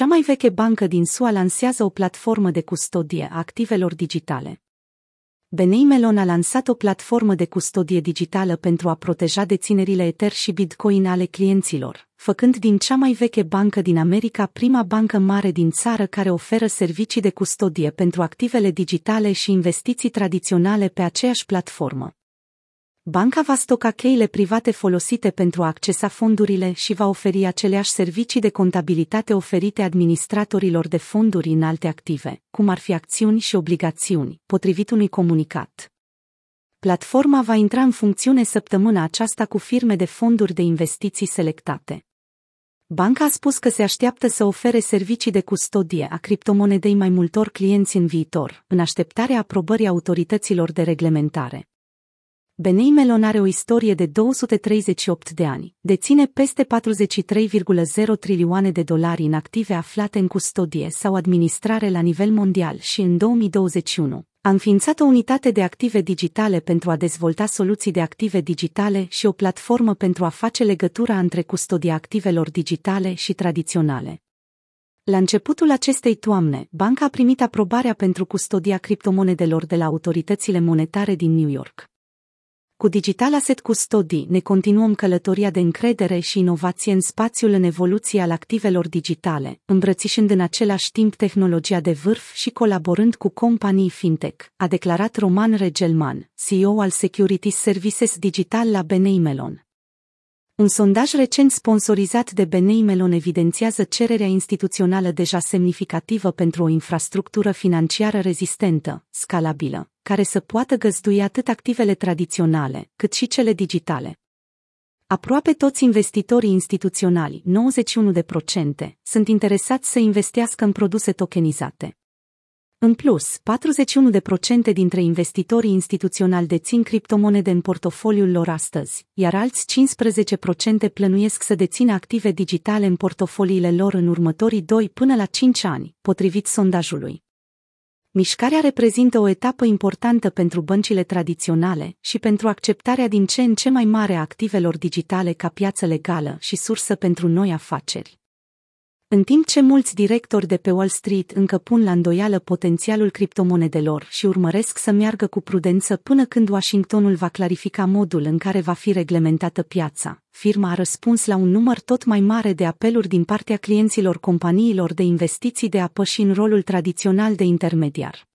Cea mai veche bancă din SUA lansează o platformă de custodie a activelor digitale. Benei Melon a lansat o platformă de custodie digitală pentru a proteja deținerile Ether și Bitcoin ale clienților, făcând din cea mai veche bancă din America prima bancă mare din țară care oferă servicii de custodie pentru activele digitale și investiții tradiționale pe aceeași platformă. Banca va stoca cheile private folosite pentru a accesa fondurile și va oferi aceleași servicii de contabilitate oferite administratorilor de fonduri în alte active, cum ar fi acțiuni și obligațiuni, potrivit unui comunicat. Platforma va intra în funcțiune săptămâna aceasta cu firme de fonduri de investiții selectate. Banca a spus că se așteaptă să ofere servicii de custodie a criptomonedei mai multor clienți în viitor, în așteptarea aprobării autorităților de reglementare. Benei Melon are o istorie de 238 de ani, deține peste 43,0 trilioane de dolari în active aflate în custodie sau administrare la nivel mondial și în 2021 a înființat o unitate de active digitale pentru a dezvolta soluții de active digitale și o platformă pentru a face legătura între custodia activelor digitale și tradiționale. La începutul acestei toamne, banca a primit aprobarea pentru custodia criptomonedelor de la autoritățile monetare din New York. Cu Digital Asset Custody ne continuăm călătoria de încredere și inovație în spațiul în evoluție al activelor digitale, îmbrățișând în același timp tehnologia de vârf și colaborând cu companii fintech, a declarat Roman Regelman, CEO al Securities Services Digital la Benei Melon. Un sondaj recent sponsorizat de Benei Melon evidențiază cererea instituțională deja semnificativă pentru o infrastructură financiară rezistentă, scalabilă, care să poată găzdui atât activele tradiționale, cât și cele digitale. Aproape toți investitorii instituționali, 91%, sunt interesați să investească în produse tokenizate. În plus, 41% dintre investitorii instituționali dețin criptomonede în portofoliul lor astăzi, iar alți 15% plănuiesc să dețină active digitale în portofoliile lor în următorii 2 până la 5 ani, potrivit sondajului. Mișcarea reprezintă o etapă importantă pentru băncile tradiționale și pentru acceptarea din ce în ce mai mare a activelor digitale ca piață legală și sursă pentru noi afaceri. În timp ce mulți directori de pe Wall Street încă pun la îndoială potențialul criptomonedelor și urmăresc să meargă cu prudență până când Washingtonul va clarifica modul în care va fi reglementată piața, firma a răspuns la un număr tot mai mare de apeluri din partea clienților companiilor de investiții de a păși în rolul tradițional de intermediar.